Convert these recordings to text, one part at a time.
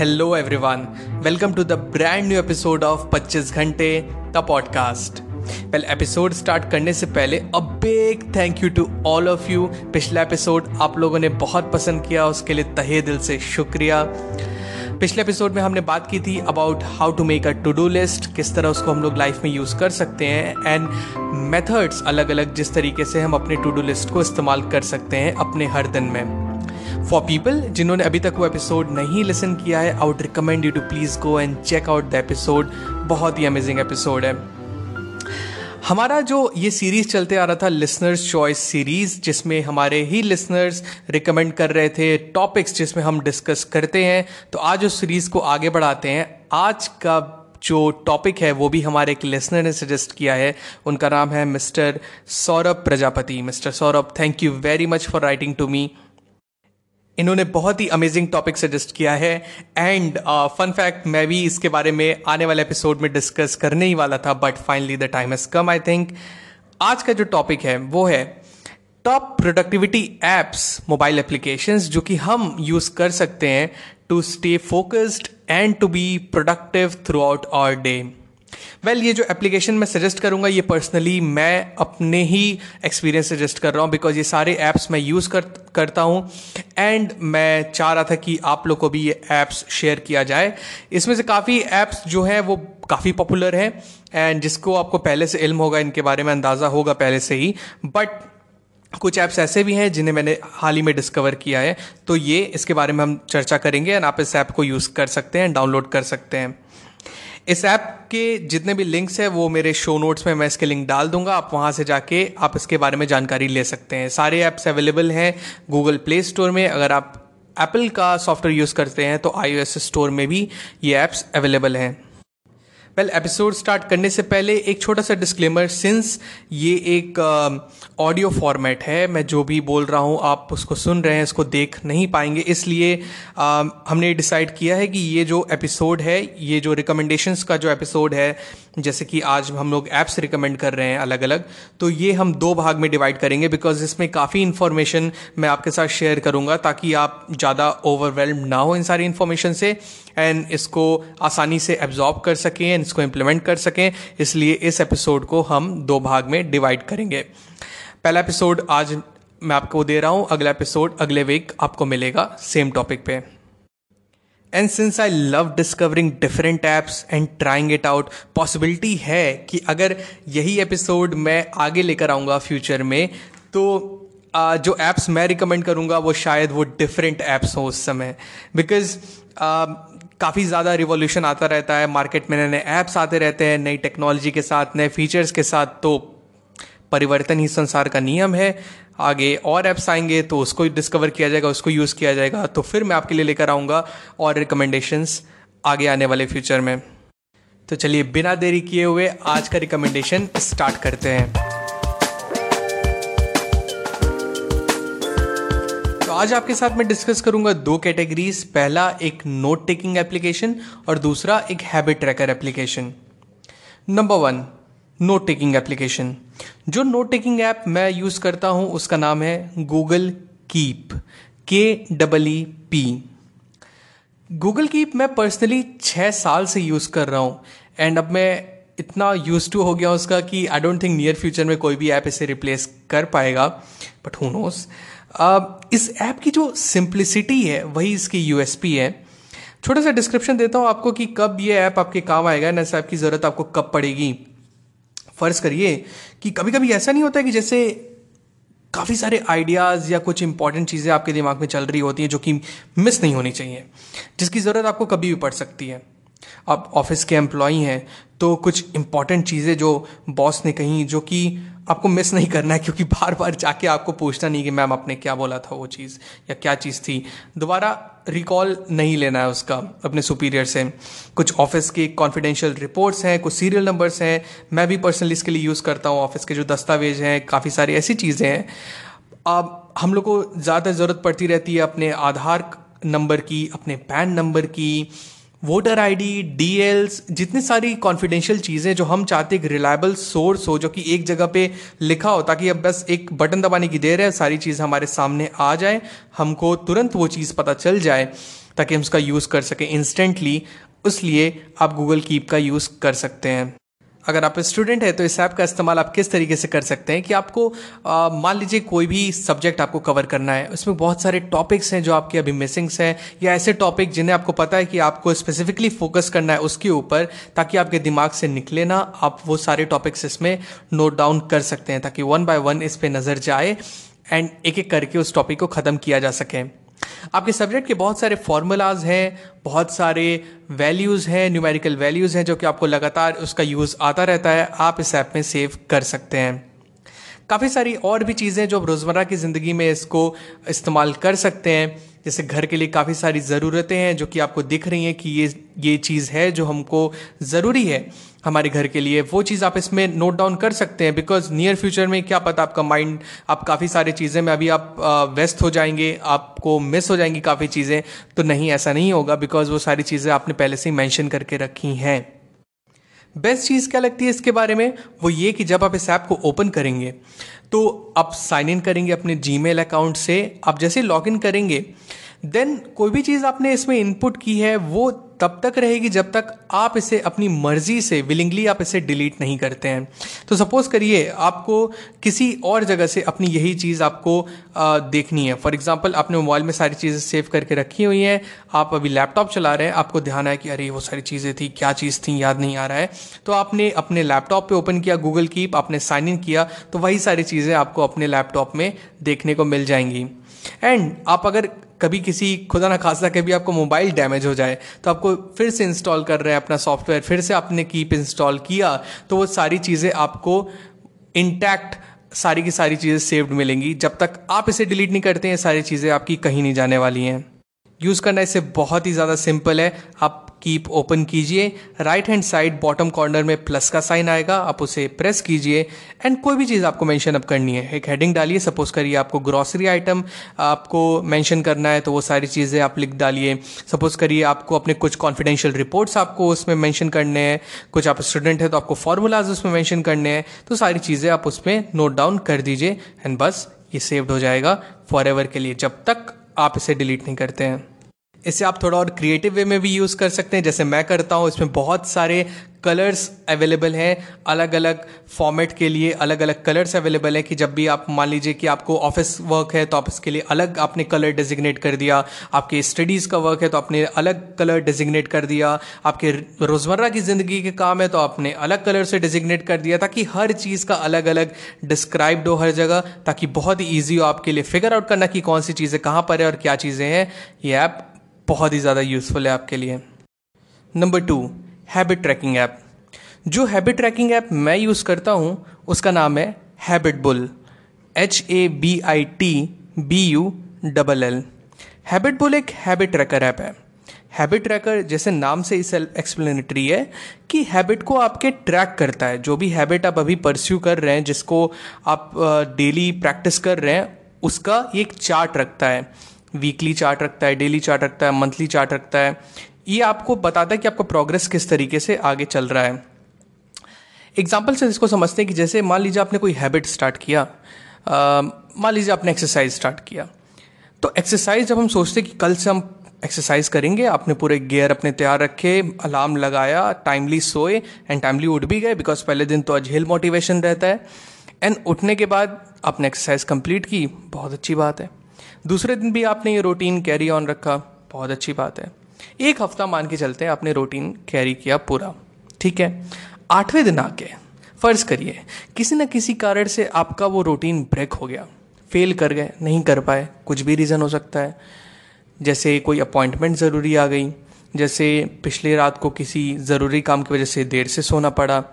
Hello, everyone. Welcome to the brand new episode of 25 घंटे the podcast well episode start करने से पहले a big thank you to all of you पिछला episode आप लोगों ने बहुत पसंद किया, उसके लिए तहे दिल से शुक्रिया. पिछले एपिसोड में हमने बात की थी about how to make a to do list किस तरह उसको हम लोग लाइफ में यूज़ कर सकते हैं एंड मेथड्स अलग अलग जिस तरीके से हम अपने टू डू लिस्ट को इस्तेमाल कर सकते हैं अपने हर दिन में. फॉर पीपल जिन्होंने अभी तक वो एपिसोड नहीं लिसन किया है I would recommend you to please go and check out the episode बहुत ही अमेजिंग एपिसोड है। हमारा जो ये सीरीज़ चलते आ रहा था लिसनर्स चॉइस सीरीज़ जिसमें हमारे ही लिसनर्स रिकमेंड कर रहे थे टॉपिक्स जिसमें हम डिस्कस करते हैं तो आज उस सीरीज़ को आगे बढ़ाते हैं। आज का जो टॉपिक है, वो भी हमारे एक लिसनर ने सजेस्ट किया है। उनका नाम है mister Saurabh Prajapati mister Saurabh thank you very much for writing to me इन्होंने बहुत ही अमेजिंग टॉपिक सजेस्ट किया है। एंड फन फैक्ट मैं भी इसके बारे में आने वाले एपिसोड में डिस्कस करने ही वाला था but finally the time has come I think आज का जो टॉपिक है, वो है top productivity apps mobile applications जो कि हम यूज़ कर सकते हैं to stay focused and to be productive throughout our day well well, ये जो एप्लीकेशन मैं सजेस्ट करूँगा ये पर्सनली मैं अपने ही एक्सपीरियंस सजेस्ट कर रहा हूँ बिकॉज़ ये सारे ऐप्स मैं यूज़ कर करता हूँ एंड मैं चाह रहा था कि आप लोग को भी ये ऐप्स शेयर किया जाए। इसमें से काफ़ी ऐप्स जो हैं वो काफ़ी पॉपुलर हैं एंड जिसको आपको पहले से इल्म होगा इनके बारे में अंदाज़ा होगा पहले से ही। बट कुछ ऐप्स ऐसे भी हैं जिन्हें मैंने हाल ही में डिस्कवर किया है। तो ये इसके बारे में हम चर्चा करेंगे एंड आप इस ऐप को यूज़ कर सकते हैं डाउनलोड कर सकते हैं। इस ऐप के जितने भी लिंक्स हैं, वो मेरे शो नोट्स में मैं इसके लिंक डाल दूँगा। आप वहाँ से जाके आप इसके बारे में जानकारी ले सकते हैं। सारे ऐप्स अवेलेबल हैं गूगल प्ले स्टोर में। अगर आप एप्पल का सॉफ्टवेयर यूज़ करते हैं तो आई स्टोर में भी ये ऐप्स अवेलेबल हैं। वेल एपिसोड स्टार्ट करने से पहले एक छोटा सा डिस्क्लेमर सिंस ये एक ऑडियो uh, फॉर्मेट है मैं जो भी बोल रहा हूँ आप उसको सुन रहे हैं इसको देख नहीं पाएँगे इसलिए uh, हमने डिसाइड किया है कि ये जो एपिसोड है ये जो रिकमेंडेशंस का जो एपिसोड है जैसे कि आज हम लोग ऐप्स रिकमेंड कर रहे हैं अलग अलग तो ये हम दो भाग में डिवाइड करेंगे बिकॉज़ इसमें काफ़ी इन्फॉर्मेशन मैं आपके साथ शेयर करूँगा ताकि आप ज़्यादा ओवरवेल्म ना हो इन सारी इन्फॉर्मेशन से एंड इसको आसानी से एब्जॉर्ब कर सकें एंड इसको इम्प्लीमेंट कर सकें इसलिए इस एपिसोड को हम दो भाग में डिवाइड करेंगे। पहला एपिसोड आज मैं आपको दे रहा हूँ अगला एपिसोड अगले वीक आपको मिलेगा सेम टॉपिक पे। And since I love discovering different apps and trying it out possibility है कि अगर यही एपिसोड मैं आगे लेकर आऊँगा फ्यूचर में तो uh, जो ऐप्स मैं रिकमेंड करूँगा वो शायद वो डिफरेंट ऐप्स हों उस समय। बिकॉज़ काफ़ी ज़्यादा रिवोल्यूशन आता रहता है। मार्केट में नए नए ऐप्स आते रहते हैं, नई टेक्नोलॉजी के साथ, नए फीचर्स के साथ तो परिवर्तन ही संसार का नियम है। आगे और ऐप्स आएँगे तो उसको डिस्कवर किया जाएगा, उसको यूज़ किया जाएगा। तो फिर मैं आपके लिए लेकर आऊँगा और रिकमेंडेशंस आगे आने वाले फ्यूचर में। तो चलिए, बिना देरी किए हुए आज का रिकमेंडेशन स्टार्ट करते हैं। आज आपके साथ मैं डिस्कस करूँगा दो कैटेगरीज पहला एक नोट टेकिंग एप्लीकेशन और दूसरा एक habit tracker application number one note taking application जो नोट टेकिंग ऐप मैं यूज़ करता हूँ, उसका नाम है गूगल कीप के double E P Google Keep मैं पर्सनली छः साल से यूज़ कर रहा हूँ एंड अब मैं इतना यूज़ टू हो गया उसका कि I don't think near future में कोई भी ऐप इसे रिप्लेस कर पाएगा बट हु नोस इस ऐप की जो सिंप्लिसिटी है, वही इसकी यूएसपी है। छोटा सा डिस्क्रिप्शन देता हूँ आपको कि कब ये ऐप आपके काम आएगा, ना ऐप की ज़रूरत आपको कब पड़ेगी। फ़र्ज़ करिए कि कभी कभी ऐसा नहीं होता कि जैसे काफ़ी सारे आइडियाज़ या कुछ इंपॉर्टेंट चीज़ें आपके दिमाग में चल रही होती हैं जो कि मिस नहीं होनी चाहिए, जिसकी ज़रूरत आपको कभी भी पड़ सकती है। आप ऑफ़िस के एम्प्लॉई हैं तो कुछ इंपॉर्टेंट चीज़ें जो बॉस ने कही जो कि आपको मिस नहीं करना है, क्योंकि बार बार जाके आपको पूछना नहीं कि मैम आपने क्या बोला था वो चीज़ या क्या चीज़ थी। दोबारा रिकॉल नहीं लेना है उसका अपने सुपीरियर से। कुछ ऑफ़िस के कॉन्फिडेंशियल रिपोर्ट्स हैं, कुछ सीरियल नंबर्स हैं। मैं भी पर्सनली इसके लिए यूज़ करता हूँ ऑफ़िस के जो दस्तावेज़ हैं, काफ़ी सारी ऐसी चीज़ें हैं। अब हम लोग को ज़्यादा ज़रूरत पड़ती रहती है अपने आधार नंबर की, अपने पैन नंबर की वोटर आईडी डीएल्स जितनी सारी कॉन्फिडेंशियल चीज़ें जो हम चाहते एक रिलायबल सोर्स हो, जो कि एक जगह पे लिखा हो, ताकि अब बस एक बटन दबाने की देर है, सारी चीज़ हमारे सामने आ जाए, हमको तुरंत वो चीज़ पता चल जाए, ताकि हम उसका यूज़ कर सकें इंस्टेंटली उसलिए आप गूगल कीप का यूज़ कर सकते हैं। अगर आप स्टूडेंट है तो इस ऐप का इस्तेमाल आप किस तरीके से कर सकते हैं कि आपको मान लीजिए कोई भी सब्जेक्ट आपको कवर करना है, उसमें बहुत सारे टॉपिक्स हैं जो आपके अभी मिसिंग्स हैं, या ऐसे टॉपिक जिन्हें आपको पता है कि आपको स्पेसिफिकली फोकस करना है उसके ऊपर, ताकि आपके दिमाग से निकले ना, आप वो सारे टॉपिक्स इसमें नोट डाउन कर सकते हैं, ताकि वन बाय वन इस पर नज़र जाए एंड एक एक करके उस टॉपिक को ख़त्म किया जा सके। आपके सब्जेक्ट के बहुत सारे फॉर्मूलाज हैं, बहुत सारे वैल्यूज़ हैं न्यूमेरिकल वैल्यूज़ हैं जो कि आपको लगातार उसका यूज़ आता रहता है, आप इस ऐप में सेव कर सकते हैं। काफ़ी सारी और भी चीज़ें जो रोज़मर्रा की ज़िंदगी में इसको इस्तेमाल कर सकते हैं। जैसे घर के लिए काफ़ी सारी ज़रूरतें हैं जो कि आपको दिख रही हैं कि ये ये चीज़ है जो हमको ज़रूरी है। हमारे घर के लिए। वो चीज़ आप इसमें नोट डाउन कर सकते हैं बिकॉज़ नियर फ्यूचर में क्या पता आपका माइंड आप काफ़ी सारी चीज़ें में अभी आप व्यस्त हो जाएँगे, आपको मिस हो जाएँगी काफ़ी चीज़ें तो नहीं, ऐसा नहीं होगा बिकॉज़ वो सारी चीज़ें आपने पहले से ही मैंशन करके रखी हैं। बेस्ट चीज़ क्या लगती है इसके बारे में? वो ये कि जब आप इस ऐप को ओपन करेंगे तो आप साइन इन करेंगे अपने जी अकाउंट से, आप जैसे लॉग इन करेंगे देन कोई भी चीज़ आपने इसमें इनपुट की है, वो तब तक रहेगी जब तक आप इसे अपनी मर्ज़ी से विलिंगली आप इसे डिलीट नहीं करते हैं। तो सपोज़ करिए आपको किसी और जगह से अपनी यही चीज़ आपको आ, देखनी है। फॉर एग्जांपल आपने मोबाइल में सारी चीज़ें सेव करके रखी हुई हैं। आप अभी लैपटॉप चला रहे हैं आपको ध्यान आया कि अरे वो सारी चीज़ें थी क्या चीज़ थी याद नहीं आ रहा है। तो आपने अपने लैपटॉप पर ओपन किया गूगल कीप आपने साइन इन किया तो वही सारी चीज़ें आपको अपने लैपटॉप में देखने को मिल जाएँगी। एंड आप अगर कभी किसी खुदा ना खासा कभी आपको मोबाइल डैमेज हो जाए तो आपको फिर से इंस्टॉल कर रहे हैं अपना सॉफ्टवेयर, फिर से आपने कीप इंस्टॉल किया तो वो सारी चीज़ें आपको इंटैक्ट सारी की सारी चीज़ें सेव्ड मिलेंगी। जब तक आप इसे डिलीट नहीं करते हैं सारी चीज़ें आपकी कहीं नहीं जाने वाली हैं। यूज़ करना इससे बहुत ही ज़्यादा सिंपल है। आप कीप ओपन कीजिए। Right hand side bottom corner में प्लस का साइन आएगा। आप उसे प्रेस कीजिए। एंड कोई भी चीज़ आपको मेंशन अप करनी है। एक हेडिंग डालिए। सपोज़ करिए आपको ग्रॉसरी आइटम आपको मेंशन करना है तो वो सारी चीज़ें आप लिख डालिए। सपोज़ करिए आपको अपने कुछ कॉन्फिडेंशियल रिपोर्ट्स आपको उसमें मैंशन करने हैं। कुछ आप स्टूडेंट है तो आपको फॉर्मूलाज उसमें मैंशन करने हैं। तो सारी चीज़ें आप उसमें नोट डाउन कर दीजिए। एंड बस, ये सेव्ड हो जाएगा। फॉर एवर के लिए। जब तक आप इसे डिलीट नहीं करते हैं। इसे आप थोड़ा और क्रिएटिव वे में भी यूज़ कर सकते हैं। जैसे मैं करता हूँ, इसमें बहुत सारे कलर्स अवेलेबल हैं अलग अलग फॉर्मेट के लिए अलग अलग कलर्स अवेलेबल हैं कि जब भी आप मान लीजिए कि आपको ऑफ़िस वर्क है तो आप इसके लिए अलग आपने कलर डेजिग्नेट कर दिया। आपके स्टडीज़ का वर्क है तो आपने अलग कलर डेजिग्नेट कर दिया। आपके रोज़मर्रा की ज़िंदगी के काम है तो आपने अलग कलर से डेजिग्नेट कर दिया, ताकि हर चीज़ का अलग अलग डिस्क्राइब्ड हो हर जगह, ताकि बहुत ही ईजी हो आपके लिए फिगर आउट करना कि कौन सी चीज़ें कहाँ पर है और क्या चीज़ें हैं। ये ऐप बहुत ही ज़्यादा यूज़फुल है आपके लिए। Number two habit tracking app जो हैबिट ट्रैकिंग ऐप मैं यूज़ करता हूँ, उसका नाम है habit bull H A B I T B U double L habit bull एक हैबिट ट्रैकर ऐप है। हैबिट ट्रैकर जैसे नाम से इस एक्सप्लेनेटरी है कि हैबिट को आपके ट्रैक करता है। जो भी हैबिट आप अभी परस्यू कर रहे हैं, जिसको आप डेली प्रैक्टिस कर रहे हैं, उसका एक चार्ट रखता है। वीकली चार्ट रखता है डेली चार्ट रखता है मंथली चार्ट रखता है। ये आपको बताता है कि आपका प्रोग्रेस किस तरीके से आगे चल रहा है। एग्ज़ाम्पल से इसको समझते हैं कि जैसे मान लीजिए आपने कोई हैबिट स्टार्ट किया मान लीजिए आपने एक्सरसाइज स्टार्ट किया। तो एक्सरसाइज जब हम सोचते हैं कि कल से हम एक्सरसाइज करेंगे, आपने पूरे गियर अपने तैयार रखे अलार्म लगाया टाइमली सोए एंड टाइमली उठ भी गए बिकॉज़ पहले दिन तो अजहेल मोटिवेशन रहता है। एंड उठने के बाद आपने एक्सरसाइज कंप्लीट की, बहुत अच्छी बात है। दूसरे दिन भी आपने ये रूटीन कैरी ऑन रखा। बहुत अच्छी बात है। एक हफ़्ता मान के चलते हैं, आपने रूटीन कैरी किया पूरा। ठीक है? आठवें दिन आके, फ़र्ज़ करिए, किसी न किसी कारण से आपका वो रूटीन ब्रेक हो गया। फेल कर गए, नहीं कर पाए। कुछ भी रीज़न हो सकता है। जैसे कोई अपॉइंटमेंट ज़रूरी आ गई, जैसे पिछले रात को किसी ज़रूरी काम की वजह से देर से सोना पड़ा।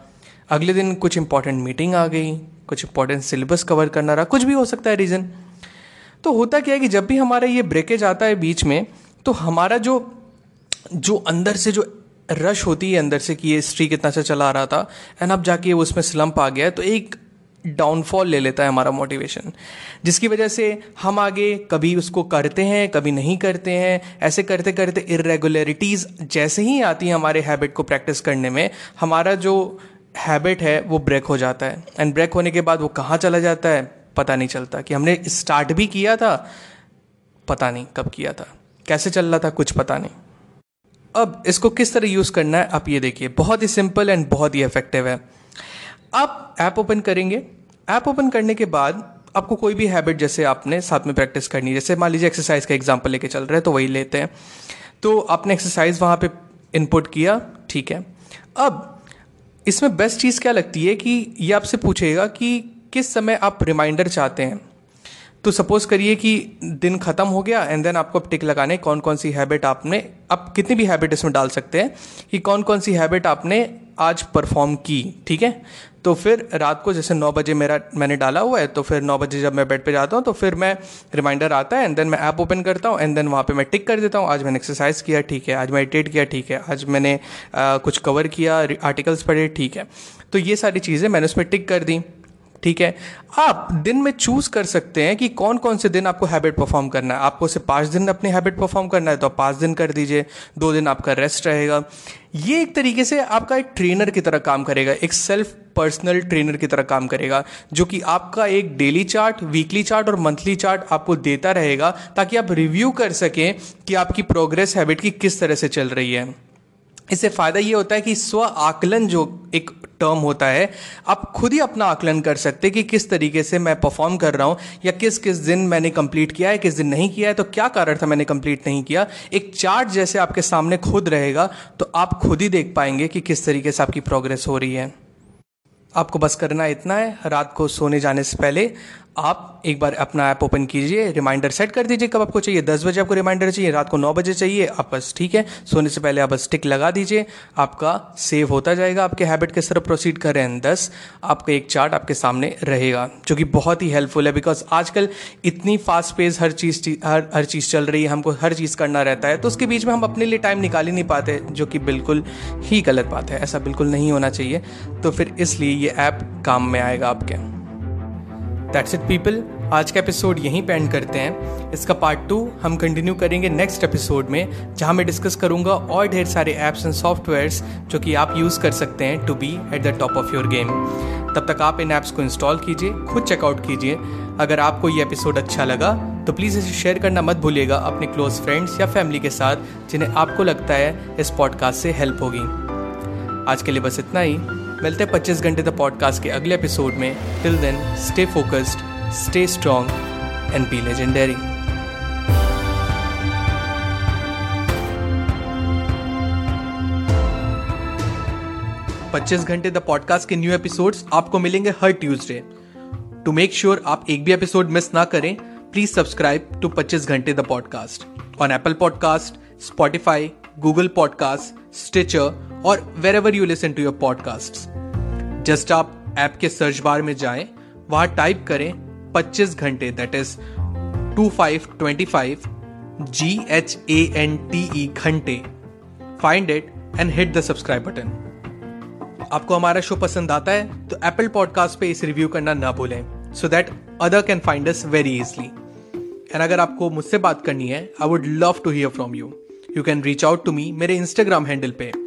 अगले दिन कुछ इंपॉर्टेंट मीटिंग आ गई, कुछ इंपॉर्टेंट सिलेबस कवर करना रहा। कुछ भी हो सकता है रीज़न तो होता क्या है कि जब भी हमारा ये ब्रेकेज आता है बीच में तो हमारा जो जो अंदर से जो रश होती है अंदर से कि ये स्ट्री कितना अच्छा चला रहा था एंड अब जाके उसमें स्लम्प आ गया तो एक डाउनफॉल ले लेता है हमारा मोटिवेशन जिसकी वजह से हम आगे कभी उसको करते हैं, कभी नहीं करते हैं, ऐसे करते करते इरेगुलरिटीज़ जैसे ही आती हैं हमारे हैबिट को प्रैक्टिस करने में, हमारा जो हैबिट है वो ब्रेक हो जाता है। एंड ब्रेक होने के बाद वो कहाँ चला जाता है? पता नहीं चलता कि हमने स्टार्ट भी किया था, पता नहीं कब किया था। कैसे चल रहा था, कुछ पता नहीं। अब इसको किस तरह यूज़ करना है, आप ये देखिए। बहुत ही सिंपल एंड बहुत ही इफ़ेक्टिव है। आप ऐप ओपन करेंगे। ऐप ओपन करने के बाद आपको कोई भी हैबिट जैसे आपने साथ में प्रैक्टिस करनी है, जैसे मान लीजिए एक्सरसाइज का एग्ज़ाम्पल लेके चल रहे हैं तो वही लेते हैं। तो आपने एक्सरसाइज वहाँ पे इनपुट किया, ठीक है। अब इसमें बेस्ट चीज़ क्या लगती है कि ये आपसे पूछेगा कि किस समय आप रिमाइंडर चाहते हैं? तो सपोज़ करिए कि दिन ख़त्म हो गया एंड देन आपको टिक लगाने कौन कौन सी हैबिट आपने आप कितनी भी हैबिट इसमें डाल सकते हैं कि कौन कौन सी हैबिट आपने आज परफॉर्म की ठीक है? तो फिर रात को जैसे नौ बजे मेरा मैंने डाला हुआ है तो फिर नौ बजे जब मैं बेड पे जाता हूँ तो फिर मैं रिमाइंडर आता है एंड देन मैं ऐप ओपन करता हूँ एंड देन वहाँ पे मैं टिक कर देता हूँ आज मैंने एक्सरसाइज किया ठीक है आज मेडिटेट किया ठीक है आज मैंने आ, कुछ कवर किया आर्टिकल्स पढ़े ठीक है। तो ये सारी चीज़ें मैंने उसमें टिक कर दी। ठीक है? आप दिन में चूज़ कर सकते हैं कि कौन कौन से दिन आपको हैबिट परफॉर्म करना है। आपको सिर्फ़ पाँच दिन अपनी हैबिट परफॉर्म करना है तो आप पाँच दिन कर दीजिए, दो दिन आपका रेस्ट रहेगा। ये एक तरीके से आपका एक ट्रेनर की तरह काम करेगा, एक सेल्फ पर्सनल ट्रेनर की तरह काम करेगा, जो कि आपका एक डेली चार्ट वीकली चार्ट और मंथली चार्ट आपको देता रहेगा, ताकि आप रिव्यू कर सकें कि आपकी प्रोग्रेस हैबिट की किस तरह से चल रही है। इससे फ़ायदा ये होता है कि स्व आकलन जो एक टर्म होता है, आप खुद ही अपना आकलन कर सकते कि किस तरीके से मैं परफॉर्म कर रहा हूँ या किस किस दिन मैंने कंप्लीट किया है, किस दिन नहीं किया है तो क्या कारण था मैंने कंप्लीट नहीं किया? एक चार्ट जैसे आपके सामने खुद रहेगा तो आप खुद ही देख पाएँगे कि किस तरीके से आपकी प्रोग्रेस हो रही है। आपको बस करना इतना है, रात को सोने जाने से पहले आप एक बार अपना ऐप ओपन कीजिए रिमाइंडर सेट कर दीजिए कब आपको चाहिए। दस बजे आपको रिमाइंडर चाहिए, रात को नौ बजे चाहिए, आप बस ठीक है। सोने से पहले आप बस टिक लगा दीजिए, आपका सेव होता जाएगा, आपके हैबिट के तरफ़ प्रोसीड कर रहे हैं। दस, आपका एक चार्ट आपके सामने रहेगा, जो कि बहुत ही हेल्पफुल है बिकॉज़ आजकल इतनी फास्ट पेज हर चीज़, हर हर चीज़ चल रही है, हमको हर चीज़ करना रहता है तो उसके बीच में हम अपने लिए टाइम निकाल ही नहीं पाते, जो कि बिल्कुल ही गलत बात है, ऐसा बिल्कुल नहीं होना चाहिए। तो फिर इसलिए ये ऐप काम में आएगा आपके। दैट्स इट पीपल आज का एपिसोड यहीं पे एंड करते हैं। इसका पार्ट टू हम कंटिन्यू करेंगे नेक्स्ट एपिसोड में, जहाँ मैं डिस्कस करूँगा और ढेर सारे ऐप्स एंड सॉफ्टवेयर्स जो कि आप यूज़ कर सकते हैं to be at the top of your game तब तक आप इन ऐप्स को इंस्टॉल कीजिए, खुद चेकआउट कीजिए। अगर आपको ये एपिसोड अच्छा लगा तो प्लीज़ इसे शेयर करना मत भूलिएगा अपने क्लोज फ्रेंड्स या फैमिली के साथ, जिन्हें आपको लगता है इस पॉडकास्ट से हेल्प होगी। आज के लिए बस इतना ही। मिलते हैं पच्चीस घंटे द पॉडकास्ट के अगले एपिसोड में। Till then stay focused stay strong and be legendary पच्चीस घंटे द पॉडकास्ट के न्यू एपिसोड्स आपको मिलेंगे हर ट्यूसडे टू मेक श्योर आप एक भी एपिसोड मिस ना करें प्लीज़ सब्सक्राइब टू पच्चीस घंटे the podcast on Apple podcast Spotify Google podcast Stitcher और wherever you listen to your podcast just आप ऐप के सर्च बार में जाए, वहाँ टाइप करें 25 घंटे that is two five twenty five G H A N T E घंटे. Find it and hit the subscribe button आपको हमारा शो पसंद आता है तो एप्पल पॉडकास्ट पे इस रिव्यू करना ना भूलें so that other can find us very easily and अगर आपको मुझसे बात करनी है I would love to hear from you you can reach out to me मेरे इंस्टाग्राम हैंडल पे.